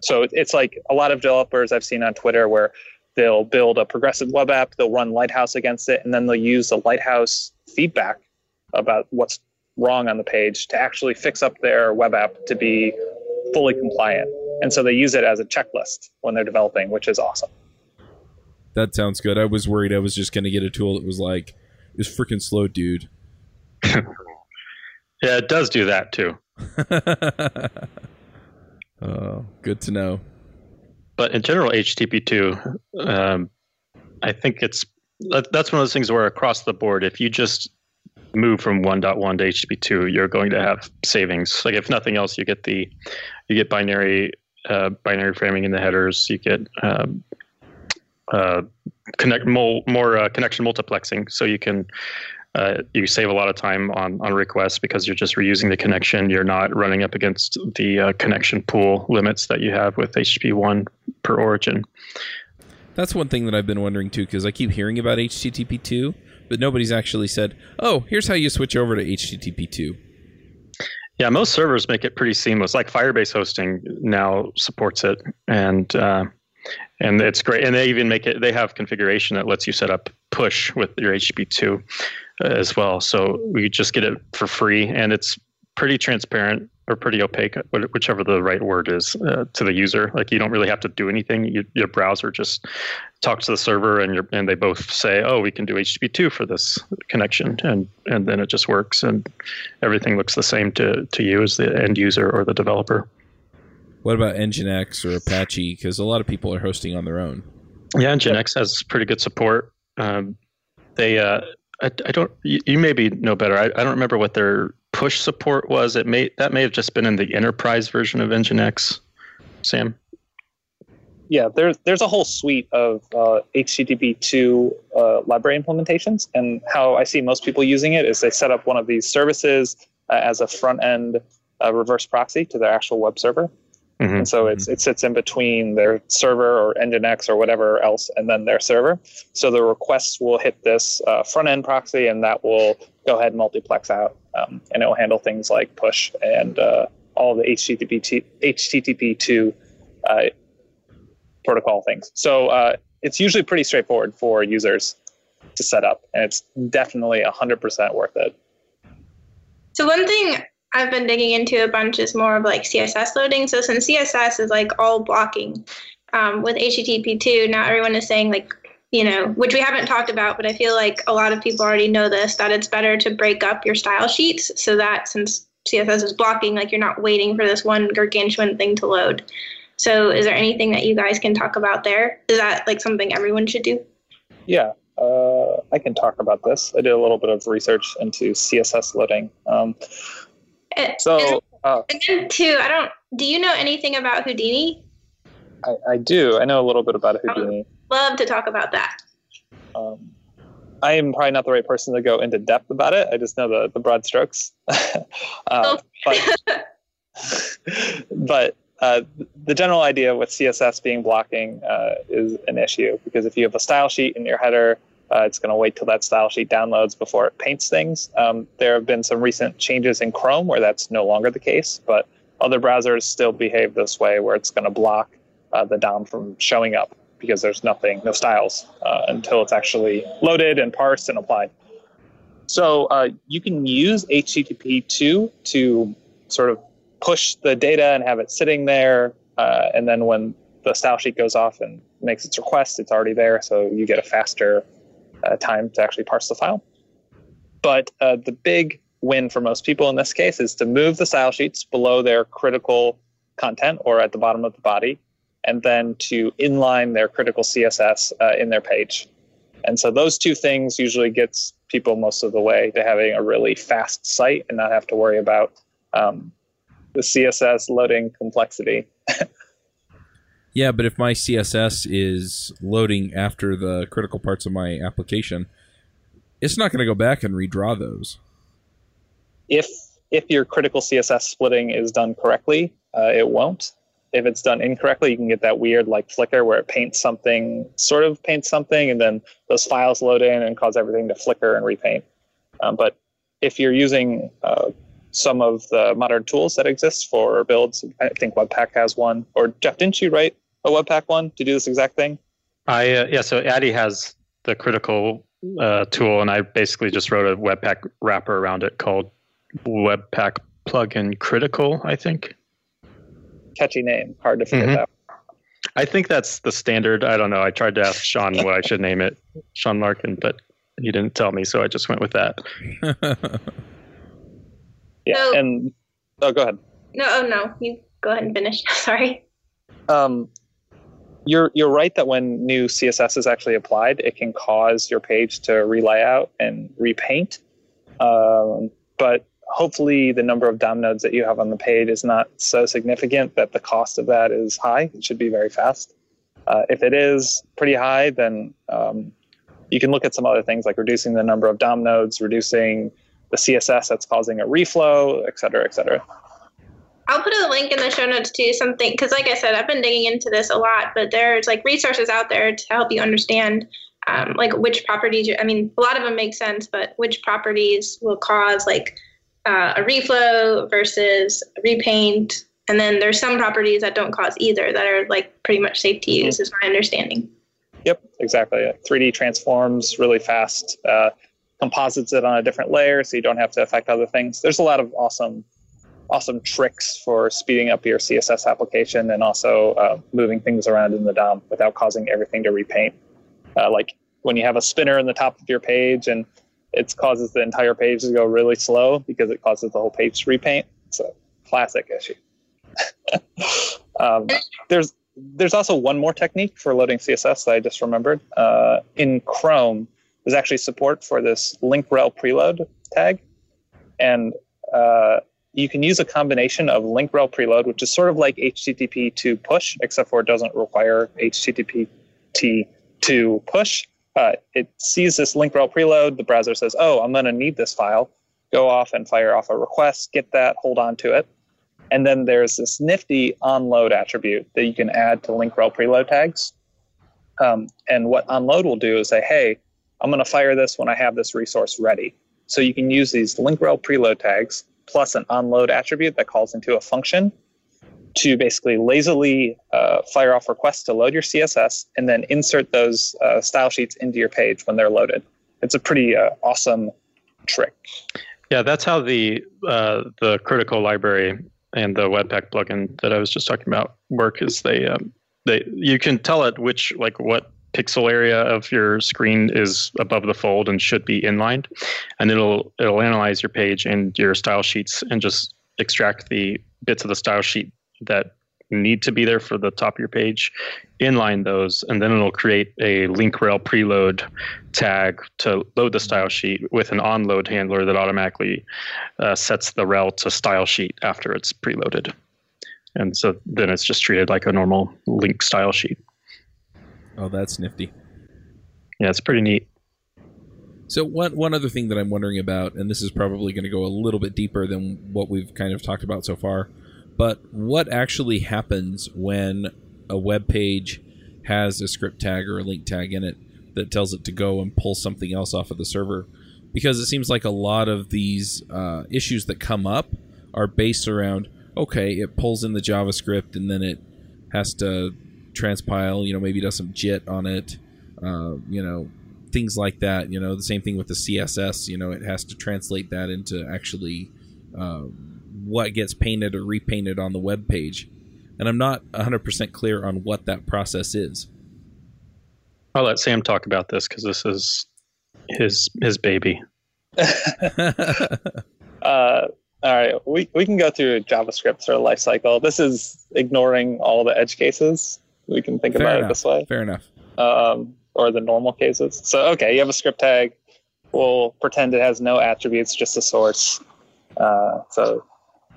So it's like a lot of developers I've seen on Twitter where they'll build a progressive web app, they'll run Lighthouse against it, and then they'll use the Lighthouse feedback about what's wrong on the page to actually fix up their web app to be fully compliant. And so they use it as a checklist when they're developing, which is awesome. That sounds good. I was worried I was just going to get a tool that was like, "This freaking slow, dude." Yeah, it does do that too. oh, good to know. But in general, HTTP2, um, I think it's that, that's one of those things where across the board, if you just move from 1.1 to HTTP2, you're going to have savings. Like if nothing else, you get the you get binary uh, binary framing in the headers. You get um, uh, connect more, more uh, connection multiplexing, so you can uh, you save a lot of time on on requests because you're just reusing the connection. You're not running up against the uh, connection pool limits that you have with HTTP one per origin. That's one thing that I've been wondering too, because I keep hearing about HTTP two, but nobody's actually said, "Oh, here's how you switch over to HTTP 2 Yeah, most servers make it pretty seamless. Like Firebase hosting now supports it, and uh, and it's great. And they even make it. They have configuration that lets you set up push with your HTTP two as well. So we just get it for free, and it's pretty transparent or pretty opaque, whichever the right word is uh, to the user. Like you don't really have to do anything. You, your browser just talks to the server, and you and they both say, "Oh, we can do HTTP two for this connection," and and then it just works, and everything looks the same to to you as the end user or the developer. What about Nginx or Apache? Because a lot of people are hosting on their own. Yeah, Nginx has pretty good support. Um, they, uh, I, I don't. You, you maybe know better. I, I don't remember what their push support was. It may that may have just been in the enterprise version of Nginx. Sam. Yeah, there's there's a whole suite of uh, HTTP2 uh, library implementations, and how I see most people using it is they set up one of these services uh, as a front end uh, reverse proxy to their actual web server, Mhm. and so it's it sits in between their server or Nginx or whatever else, and then their server. So the requests will hit this uh, front end proxy, and that will go ahead and multiplex out, um, and it will handle things like push and uh, all the HTTP HTTP2 uh, protocol things. So uh, it's usually pretty straightforward for users to set up, and it's definitely 100% worth it. So one thing I've been digging into a bunch is more of like CSS loading. So since CSS is like all blocking um, with HTTP2, now everyone is saying like, you know, which we haven't talked about, but I feel like a lot of people already know this, that it's better to break up your style sheets so that since CSS is blocking, like you're not waiting for this one gargantuan thing to load. So is there anything that you guys can talk about there? Is that like something everyone should do? Yeah, uh, I can talk about this. I did a little bit of research into CSS loading. Um, And, so uh, and then too, I don't, do you know anything about Houdini? I, I do. I know a little bit about Houdini. Love to talk about that. Um, I am probably not the right person to go into depth about it. I just know the, the broad strokes. uh, but but uh, the general idea with CSS being blocking uh, is an issue because if you have a style sheet in your header, uh, it's going to wait till that style sheet downloads before it paints things. Um, there have been some recent changes in Chrome where that's no longer the case, but other browsers still behave this way where it's going to block uh, the DOM from showing up because there's nothing, no styles uh, until it's actually loaded and parsed and applied. So uh, you can use HTTP2 to sort of push the data and have it sitting there. Uh, and then when the style sheet goes off and makes its request, it's already there. So you get a faster uh, time to actually parse the file. But uh, the big win for most people in this case is to move the style sheets below their critical content or at the bottom of the body, and then to inline their critical CSS uh, in their page. And so those two things usually gets people most of the way to having a really fast site and not have to worry about um, the CSS loading complexity. Yeah, but if my CSS is loading after the critical parts of my application, it's not going to go back and redraw those. if if your critical CSS splitting is done correctly, uh, it won't. If it's done incorrectly, you can get that weird like flicker where it paints something, sort of paints something, and then those files load in and cause everything to flicker and repaint. Um, but if you're using uh, some of the modern tools that exist for builds, I think Webpack has one. Or Jeff, didn't you write a Webpack one to do this exact thing? I uh, yeah. So Addy has the critical uh, tool, and I basically just wrote a Webpack wrapper around it called Webpack Plugin Critical. I think. Catchy name, hard to figure Mhm. out. I think that's the standard. I don't know. I tried to ask Sean what I should name it, Sean Larkin, but he didn't tell me, so I just went with that. Yeah, So- and oh, go ahead. No, oh no, you go ahead and finish. Sorry. um, you're you're right that when new CSS is actually applied, it can cause your page to relayout and repaint. Um, but hopefully, the number of DOM nodes that you have on the page is not so significant that the cost of that is high. It should be very fast. Uh, if it is pretty high, then um, you can look at some other things like reducing the number of DOM nodes, reducing the CSS that's causing a reflow, et cetera, et cetera. I'll put a link in the show notes to something because, like I said, I've been digging into this a lot. But there's like resources out there to help you understand, um, like which properties. You, I mean, a lot of them make sense, but which properties will cause like uh, a reflow versus a repaint, and then there's some properties that don't cause either that are like pretty much safe to use, is my understanding. Yep, exactly. 3D transforms really fast, uh, composites it on a different layer so you don't have to affect other things. There's a lot of awesome, awesome tricks for speeding up your CSS application and also uh, moving things around in the DOM without causing everything to repaint. Uh, like when you have a spinner in the top of your page and it causes the entire page to go really slow because it causes the whole page to repaint. It's a classic issue. um, there's there's also one more technique for loading CSS that I just remembered. Uh, in Chrome, there's actually support for this link rel preload tag, and uh, you can use a combination of link rel preload, which is sort of like HTTP2 push, except for it doesn't require HTTP to push. Uh, it sees this link rel preload. The browser says, "Oh, I'm going to need this file." Go off and fire off a request. Get that. Hold on to it. And then there's this nifty onload attribute that you can add to link rel preload tags. Um, and what onload will do is say, hey, I'm going to fire this when I have this resource ready. So you can use these link rel preload tags plus an onload attribute that calls into a function to basically lazily uh, fire off requests to load your CSS and then insert those uh, style sheets into your page when they're loaded. It's a pretty uh, awesome trick. Yeah, that's how the uh, the critical library and the Webpack plugin that I was just talking about work. Is they um, they you can tell it which like what pixel area of your screen is above the fold and should be inlined, and it'll it'll analyze your page and your style sheets and just extract the bits of the style sheet that need to be there for the top of your page, inline those, and then it'll create a link rel preload tag to load the style sheet with an onload handler that automatically uh, sets the rel to style sheet after it's preloaded. And so then it's just treated like a normal link style sheet. Oh, that's nifty. Yeah, it's pretty neat. So one one other thing that I'm wondering about, and this is probably going to go a little bit deeper than what we've kind of talked about so far, but what actually happens when a web page has a script tag or a link tag in it that tells it to go and pull something else off of the server? Because it seems like a lot of these uh, issues that come up are based around okay, it pulls in the JavaScript and then it has to transpile, you know, maybe does some JIT on it, uh, you know, things like that. You know, the same thing with the CSS. You know, it has to translate that into actually uh, what gets painted or repainted on the web page. And I'm not 100% clear on what that process is. I'll let Sam talk about this because this is his his baby. uh, all right, we, we can go through JavaScript sort of life cycle. This is ignoring all the edge cases. We can think Fair about enough. it this way. Fair enough. um, or the normal cases. So, okay, you have a script tag. We'll pretend it has no attributes, just a source. Uh, so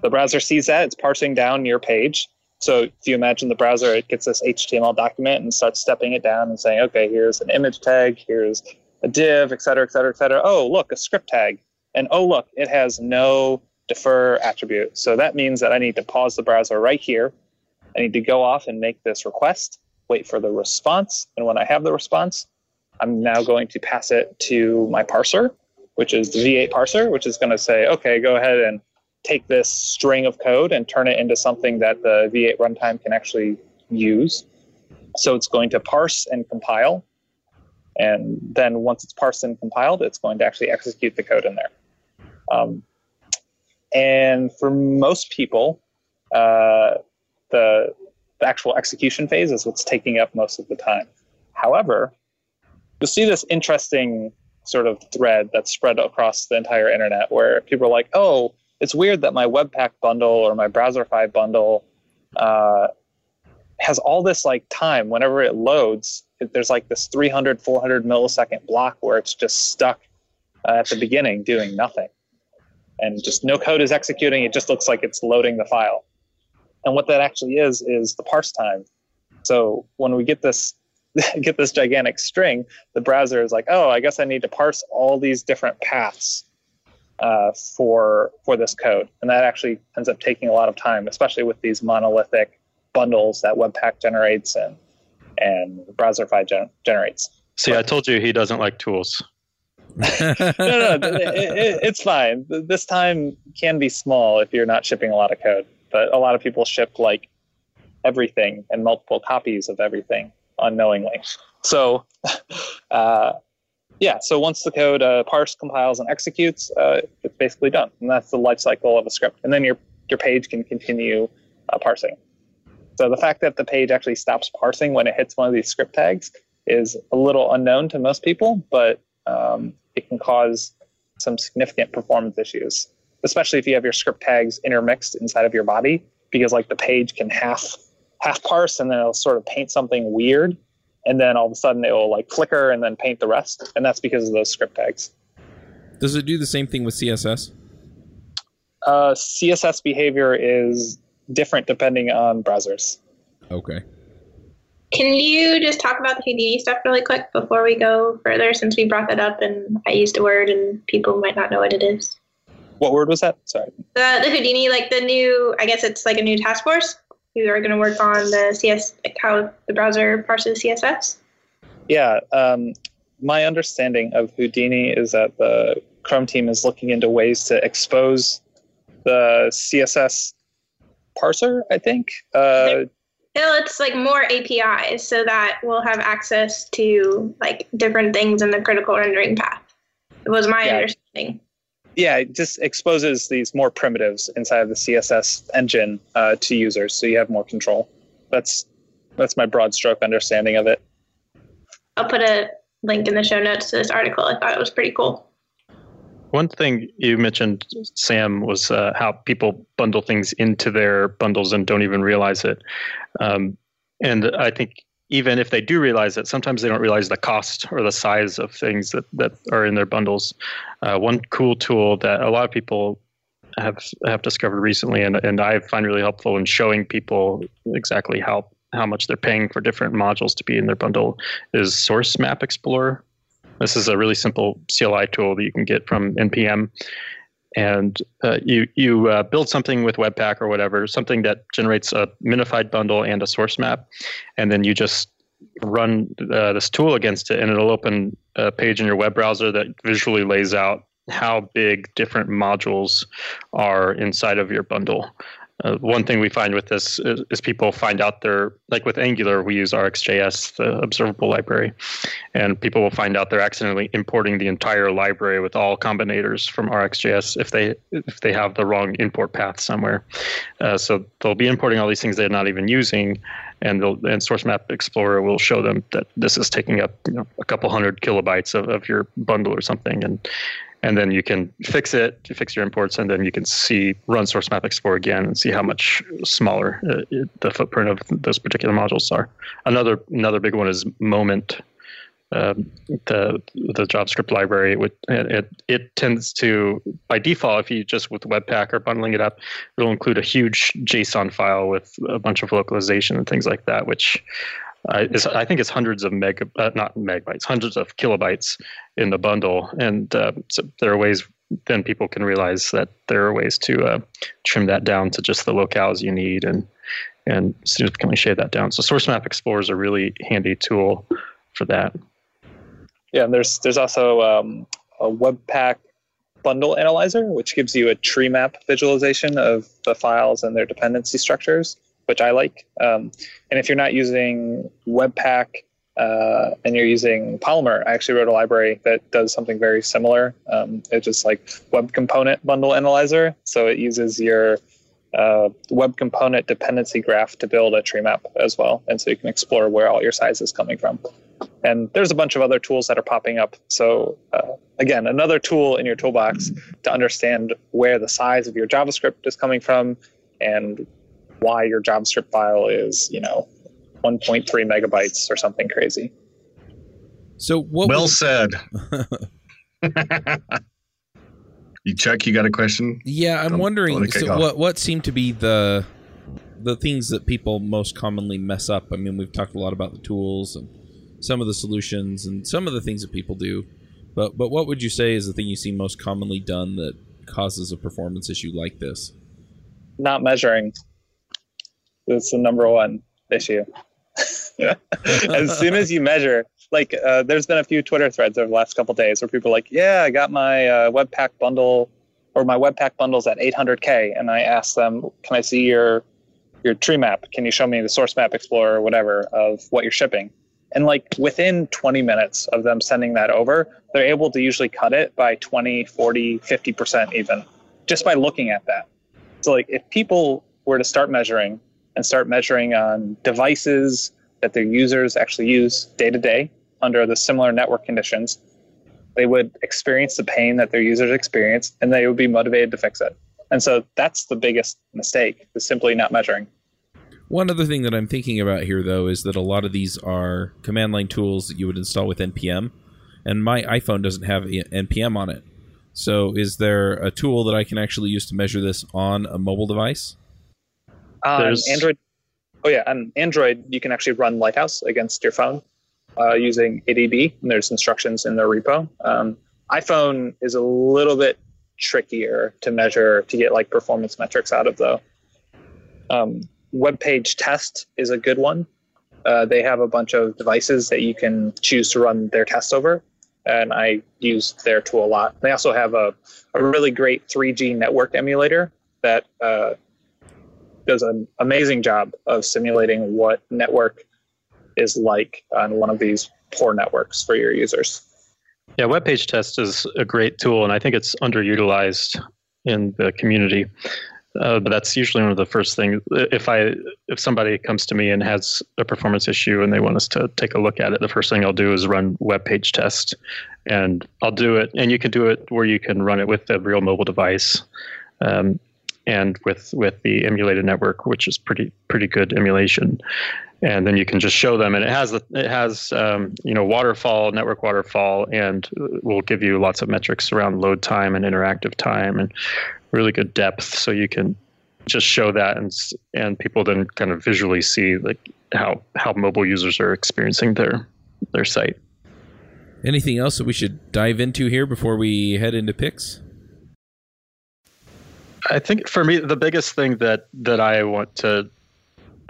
the browser sees that, it's parsing down your page. So if you imagine the browser, it gets this HTML document and starts stepping it down and saying, okay, here's an image tag, here's a div, et cetera, et cetera, et cetera. Oh, look, a script tag. And oh, look, it has no defer attribute. So that means that I need to pause the browser right here. I need to go off and make this request wait for the response. And when I have the response, I'm now going to pass it to my parser, which is the V8 parser, which is going to say, okay, go ahead and take this string of code and turn it into something that the V8 runtime can actually use. So it's going to parse and compile. And then once it's parsed and compiled, it's going to actually execute the code in there. Um, and for most people, uh, the the actual execution phase is what's taking up most of the time. However, you'll see this interesting sort of thread that's spread across the entire internet where people are like, oh, it's weird that my Webpack bundle or my Browserify bundle uh, has all this like time whenever it loads. There's like this 300, 400 millisecond block where it's just stuck uh, at the beginning doing nothing. And just no code is executing. It just looks like it's loading the file. And what that actually is is the parse time. So when we get this get this gigantic string, the browser is like, oh, I guess I need to parse all these different paths uh, for for this code, and that actually ends up taking a lot of time, especially with these monolithic bundles that Webpack generates and and Browserify gen- generates. See, I told you he doesn't like tools. no, no, it, it, it's fine. This time can be small if you're not shipping a lot of code, but a lot of people ship like everything and multiple copies of everything unknowingly. So, uh, yeah. So once the code uh, parse, compiles, and executes, uh, it's basically done, and that's the life cycle of a script. And then your your page can continue uh, parsing. So the fact that the page actually stops parsing when it hits one of these script tags is a little unknown to most people, but um, it can cause some significant performance issues, especially if you have your script tags intermixed inside of your body, because like the page can half half parse and then it'll sort of paint something weird, and then all of a sudden it will like flicker and then paint the rest, and that's because of those script tags. Does it do the same thing with CSS? Uh, CSS behavior is different depending on browsers. Okay. Can you just talk about the Houdini stuff really quick before we go further, since we brought that up and I used a word and people might not know what it is? What word was that? Sorry. The, the Houdini, like the new, I guess it's like a new task force who are going to work on the CS, like how the browser parses CSS. Yeah, um, my understanding of Houdini is that the Chrome team is looking into ways to expose the CSS parser. I think. Uh, it's like more APIs so that we'll have access to like different things in the critical rendering path. It was my Yeah. understanding. Yeah, it just exposes these more primitives inside of the CSS engine uh, to users, so you have more control. That's that's my broad stroke understanding of it. I'll put a link in the show notes to this article. I thought it was pretty cool. One thing you mentioned, Sam, was uh, how people bundle things into their bundles and don't even realize it. Um, and I think even if they do realize it, sometimes they don't realize the cost or the size of things that, that are in their bundles. Uh, one cool tool that a lot of people have have discovered recently, and, and I find really helpful in showing people exactly how how much they're paying for different modules to be in their bundle, is Source Map Explorer. This is a really simple CLI tool that you can get from npm, and uh, you you uh, build something with Webpack or whatever, something that generates a minified bundle and a source map, and then you just run uh, this tool against it, and it'll open a page in your web browser that visually lays out how big different modules are inside of your bundle. Uh, one thing we find with this is, is, people find out they're like with Angular, we use RxJS, the observable library, and people will find out they're accidentally importing the entire library with all combinators from RxJS if they if they have the wrong import path somewhere. Uh, so they'll be importing all these things they're not even using, and they'll and Source Map Explorer will show them that this is taking up you know, a couple hundred kilobytes of, of your bundle or something, and and then you can fix it, to fix your imports, and then you can see run source map explorer again and see how much smaller uh, the footprint of those particular modules are. Another another big one is Moment, um, the the JavaScript library. It, it it tends to by default, if you just with Webpack or bundling it up, it'll include a huge JSON file with a bunch of localization and things like that, which is, I think it's hundreds of meg, uh, not megabytes, hundreds of kilobytes in the bundle, and uh, so there are ways. Then people can realize that there are ways to uh, trim that down to just the locales you need, and and significantly shave that down. So Source Map Explorer is a really handy tool for that. Yeah, and there's there's also um, a Webpack bundle analyzer, which gives you a tree map visualization of the files and their dependency structures which I like. Um, and if you're not using Webpack uh, and you're using Polymer, I actually wrote a library that does something very similar. Um, it's just like Web Component Bundle Analyzer. So it uses your uh, Web Component dependency graph to build a tree map as well. And so you can explore where all your size is coming from. And there's a bunch of other tools that are popping up. So uh, again, another tool in your toolbox to understand where the size of your JavaScript is coming from and why your JavaScript file is, you know, 1.3 megabytes or something crazy. So what? Well said. you check. You got a question? Yeah, I'm don't, wondering. Don't so what what seem to be the the things that people most commonly mess up? I mean, we've talked a lot about the tools and some of the solutions and some of the things that people do. But but what would you say is the thing you see most commonly done that causes a performance issue like this? Not measuring. That's the number one issue. as soon as you measure, like uh, there's been a few Twitter threads over the last couple days where people are like, yeah, I got my uh, Webpack bundle or my Webpack bundles at 800k, and I asked them, can I see your your tree map? Can you show me the source map explorer or whatever of what you're shipping? And like within 20 minutes of them sending that over, they're able to usually cut it by 20, 40, 50% even just by looking at that. So like if people were to start measuring and start measuring on devices that their users actually use day to day under the similar network conditions, they would experience the pain that their users experience and they would be motivated to fix it. And so that's the biggest mistake is simply not measuring. One other thing that I'm thinking about here, though, is that a lot of these are command line tools that you would install with NPM, and my iPhone doesn't have NPM on it. So, is there a tool that I can actually use to measure this on a mobile device? On Android, oh yeah, on Android you can actually run Lighthouse against your phone uh, using ADB, and there's instructions in the repo. Um, iPhone is a little bit trickier to measure to get like performance metrics out of though. Um, web page test is a good one. Uh, they have a bunch of devices that you can choose to run their tests over, and I use their tool a lot. They also have a, a really great 3G network emulator that uh, does an amazing job of simulating what network is like on one of these poor networks for your users. Yeah, web page test is a great tool, and I think it's underutilized in the community. Uh, but that's usually one of the first things. If I if somebody comes to me and has a performance issue and they want us to take a look at it, the first thing I'll do is run web page test, and I'll do it. And you can do it where you can run it with a real mobile device. Um, and with with the emulated network, which is pretty pretty good emulation. And then you can just show them, and it has it has um, you know waterfall, network waterfall, and will give you lots of metrics around load time and interactive time, and really good depth. So you can just show that, and and people then kind of visually see like how how mobile users are experiencing their their site. Anything else that we should dive into here before we head into picks? I think for me, the biggest thing that that I want to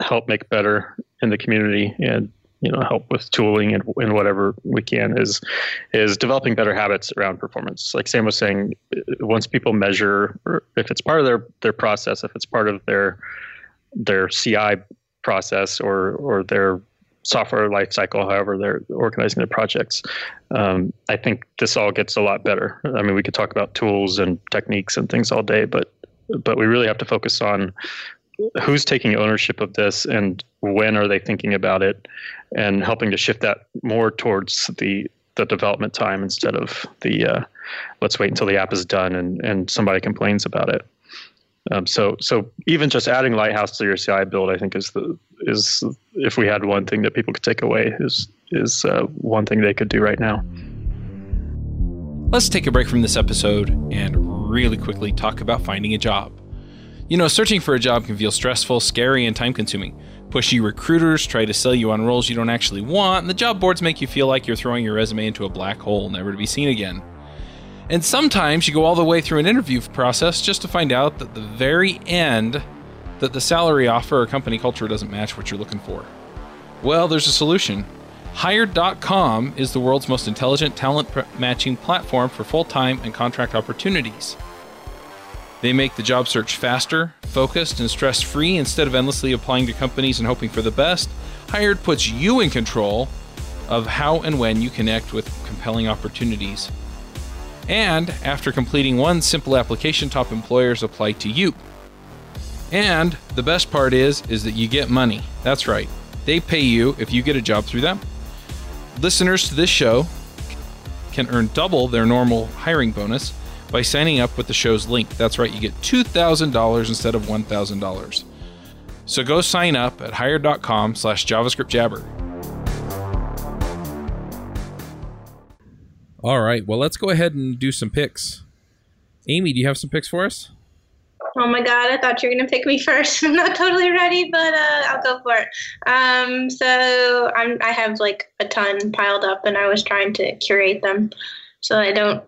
help make better in the community and you know help with tooling and, and whatever we can is is developing better habits around performance. Like Sam was saying, once people measure, if it's part of their their process, if it's part of their their CI process or or their software lifecycle, however they're organizing their projects. Um, I think this all gets a lot better. I mean, we could talk about tools and techniques and things all day, but but we really have to focus on who's taking ownership of this and when are they thinking about it and helping to shift that more towards the the development time instead of the uh, let's wait until the app is done and, and somebody complains about it. Um, so so even just adding Lighthouse to your CI build, I think is the is if we had one thing that people could take away is is uh, one thing they could do right now. Let's take a break from this episode and really quickly talk about finding a job. You know, searching for a job can feel stressful, scary, and time consuming. Pushy recruiters try to sell you on roles you don't actually want, and the job boards make you feel like you're throwing your resume into a black hole, never to be seen again. And sometimes you go all the way through an interview process just to find out that the very end that the salary offer or company culture doesn't match what you're looking for. Well, there's a solution. Hired.com is the world's most intelligent talent matching platform for full time and contract opportunities. They make the job search faster, focused, and stress free instead of endlessly applying to companies and hoping for the best. Hired puts you in control of how and when you connect with compelling opportunities. And after completing one simple application, top employers apply to you. And the best part is is that you get money. That's right. They pay you if you get a job through them. Listeners to this show can earn double their normal hiring bonus by signing up with the show's link. That's right, you get $2,000 instead of $1,000. So go sign up at hired.com slash. All right, well, let's go ahead and do some picks. Aimee, do you have some picks for us? Oh my god, I thought you were gonna pick me first. I'm not totally ready, but uh, I'll go for it. Um, so I'm I have like a ton piled up, and I was trying to curate them so I don't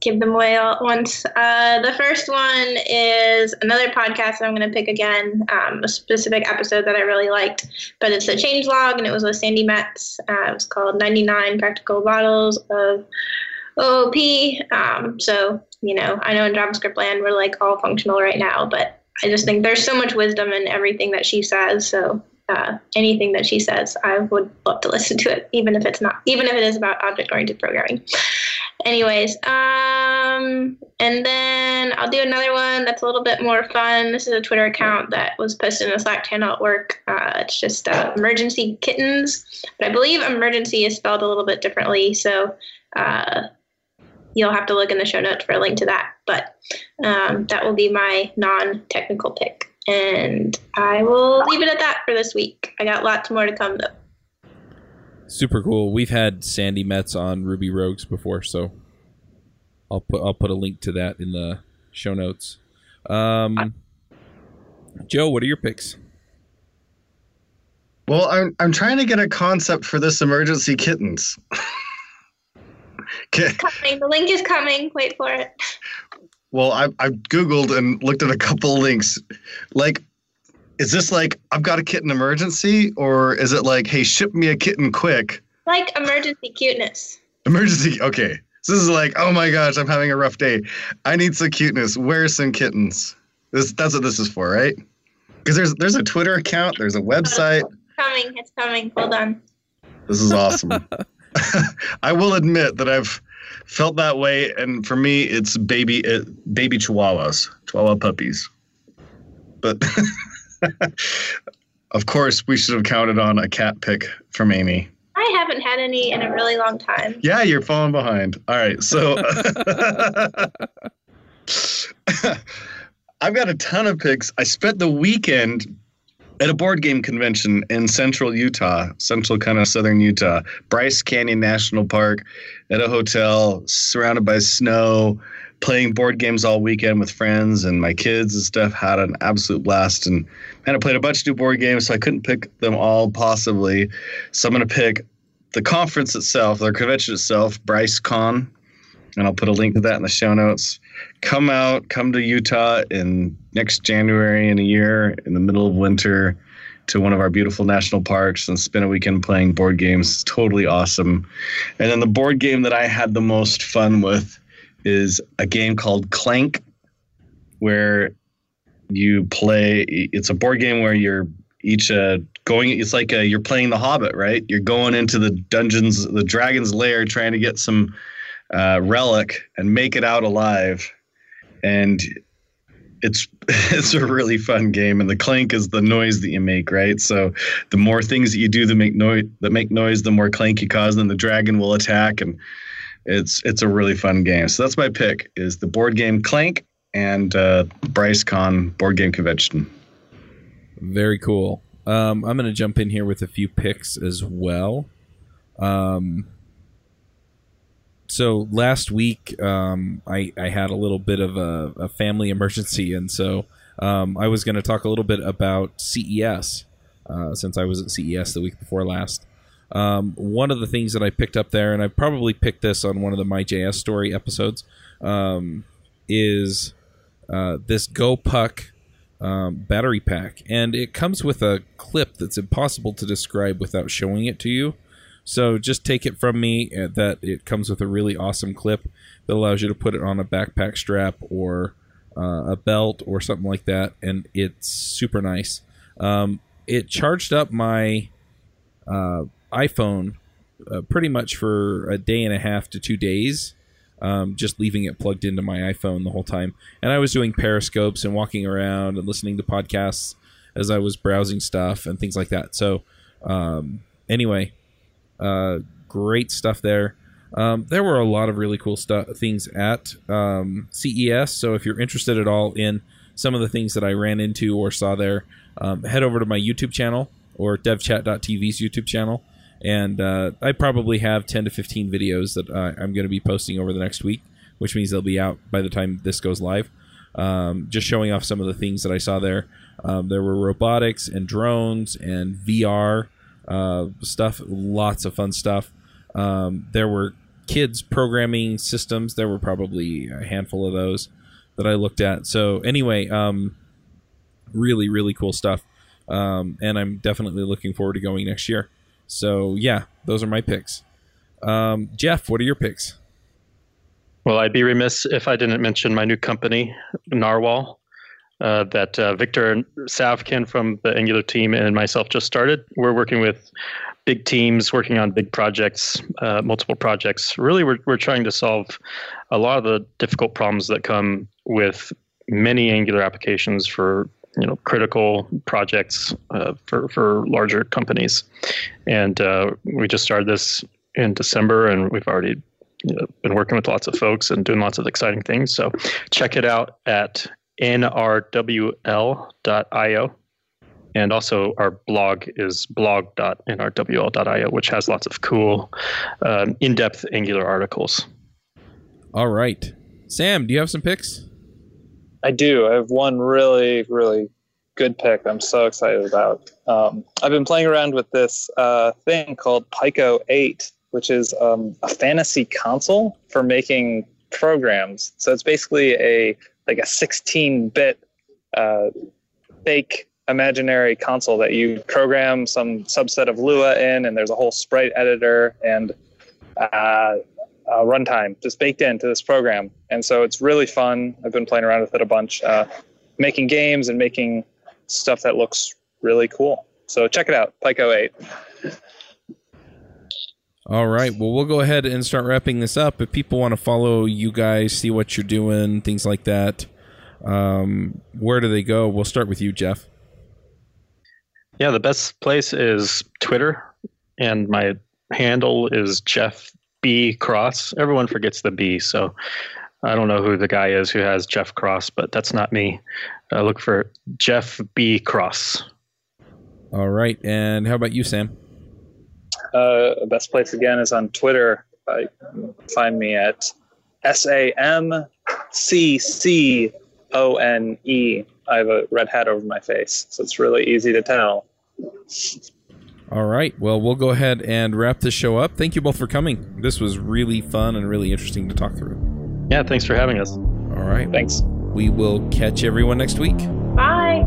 give them away all at once. Uh, the first one is another podcast that I'm going to pick again, um, a specific episode that I really liked, but it's a change log and it was with Sandi Metz. Uh, it was called 99 Practical Bottles of OOP. Um, so, you know, I know in JavaScript land we're like all functional right now, but I just think there's so much wisdom in everything that she says. So, uh, anything that she says, I would love to listen to it, even if it's not, even if it is about object oriented programming. Anyways, um, and then I'll do another one that's a little bit more fun. This is a Twitter account that was posted in a Slack channel at work. Uh, it's just uh, emergency kittens, but I believe emergency is spelled a little bit differently. So uh, you'll have to look in the show notes for a link to that. But um, that will be my non-technical pick, and I will leave it at that for this week. I got lots more to come though super cool. We've had Sandi Metz on Ruby Rogues before, so I'll put I'll put a link to that in the show notes. Um, Joe, what are your picks? Well, I'm I'm trying to get a concept for this emergency kittens. coming. The link is coming. Wait for it. Well, I I've googled and looked at a couple links. Like is this like I've got a kitten emergency, or is it like, hey, ship me a kitten quick? Like emergency cuteness. Emergency. Okay. So this is like, oh my gosh, I'm having a rough day. I need some cuteness. Where's some kittens? This that's what this is for, right? Because there's there's a Twitter account, there's a oh, website. It's coming. It's coming. Hold on. This is awesome. I will admit that I've felt that way, and for me, it's baby uh, baby chihuahuas, chihuahua puppies. But of course, we should have counted on a cat pick from Aimee. I haven't had any in a really long time. Yeah, you're falling behind. All right, so I've got a ton of picks. I spent the weekend at a board game convention in central Utah, central kind of southern Utah, Bryce Canyon National Park, at a hotel surrounded by snow playing board games all weekend with friends and my kids and stuff. Had an absolute blast. And man, I played a bunch of new board games, so I couldn't pick them all possibly. So I'm going to pick the conference itself, the convention itself, Bryce Con. And I'll put a link to that in the show notes. Come out, come to Utah in next January in a year in the middle of winter to one of our beautiful national parks and spend a weekend playing board games. It's totally awesome. And then the board game that I had the most fun with is a game called Clank, where you play. It's a board game where you're each uh, going. It's like a, you're playing The Hobbit, right? You're going into the dungeons, the dragon's lair, trying to get some uh, relic and make it out alive. And it's it's a really fun game, and the clank is the noise that you make, right? So the more things that you do that make noise that make noise, the more clank you cause, and the dragon will attack, and it's it's a really fun game. So that's my pick: is the board game Clank and uh, Bryce Con board game convention. Very cool. Um, I'm going to jump in here with a few picks as well. Um, so last week, um, I, I had a little bit of a, a family emergency, and so um, I was going to talk a little bit about CES uh, since I was at CES the week before last. Um, one of the things that I picked up there, and I probably picked this on one of the MyJS story episodes, um, is uh, this GoPuck um, battery pack, and it comes with a clip that's impossible to describe without showing it to you. So just take it from me uh, that it comes with a really awesome clip that allows you to put it on a backpack strap or uh, a belt or something like that, and it's super nice. Um, it charged up my uh, iPhone uh, pretty much for a day and a half to two days um, just leaving it plugged into my iPhone the whole time. And I was doing periscopes and walking around and listening to podcasts as I was browsing stuff and things like that. So, um, anyway, uh, great stuff there. Um, there were a lot of really cool stuff things at um, CES. So if you're interested at all in some of the things that I ran into or saw there, um, head over to my YouTube channel or devchat.tv's YouTube channel and uh, I probably have 10 to 15 videos that uh, I'm going to be posting over the next week, which means they'll be out by the time this goes live. Um, just showing off some of the things that I saw there. Um, there were robotics and drones and VR uh, stuff, lots of fun stuff. Um, there were kids programming systems. There were probably a handful of those that I looked at. So anyway, um, really, really cool stuff. Um, and I'm definitely looking forward to going next year. So yeah, those are my picks. Um, Jeff, what are your picks? Well, I'd be remiss if I didn't mention my new company, Narwhal, uh, that uh, Victor Savkin from the Angular team and myself just started. We're working with big teams, working on big projects, uh, multiple projects. Really, we're, we're trying to solve a lot of the difficult problems that come with many Angular applications for you know critical projects uh, for for larger companies, and uh, we just started this in December, and we've already been working with lots of folks and doing lots of exciting things. So check it out at nrwl.io. And also, our blog is blog.nrwl.io, which has lots of cool, um, in depth Angular articles. All right. Sam, do you have some picks? I do. I have one really, really good pick. I'm so excited about. Um, I've been playing around with this uh, thing called Pico 8, which is um, a fantasy console for making programs. So it's basically a like a 16-bit uh, fake imaginary console that you program some subset of Lua in, and there's a whole sprite editor and uh, runtime just baked into this program. And so it's really fun. I've been playing around with it a bunch, uh, making games and making stuff that looks really cool. So check it out, Pico 8. All right. Well, we'll go ahead and start wrapping this up. If people want to follow you guys, see what you're doing, things like that, um, where do they go? We'll start with you, Jeff. Yeah, the best place is Twitter, and my handle is Jeff B Cross. Everyone forgets the B, so I don't know who the guy is who has Jeff Cross, but that's not me. Uh, look for Jeff B Cross. All right, and how about you, Sam? Uh, best place again is on Twitter. Uh, find me at S A M C C O N E. I have a red hat over my face, so it's really easy to tell. All right. Well, we'll go ahead and wrap this show up. Thank you both for coming. This was really fun and really interesting to talk through. Yeah, thanks for having us. All right. Thanks. We will catch everyone next week. Bye.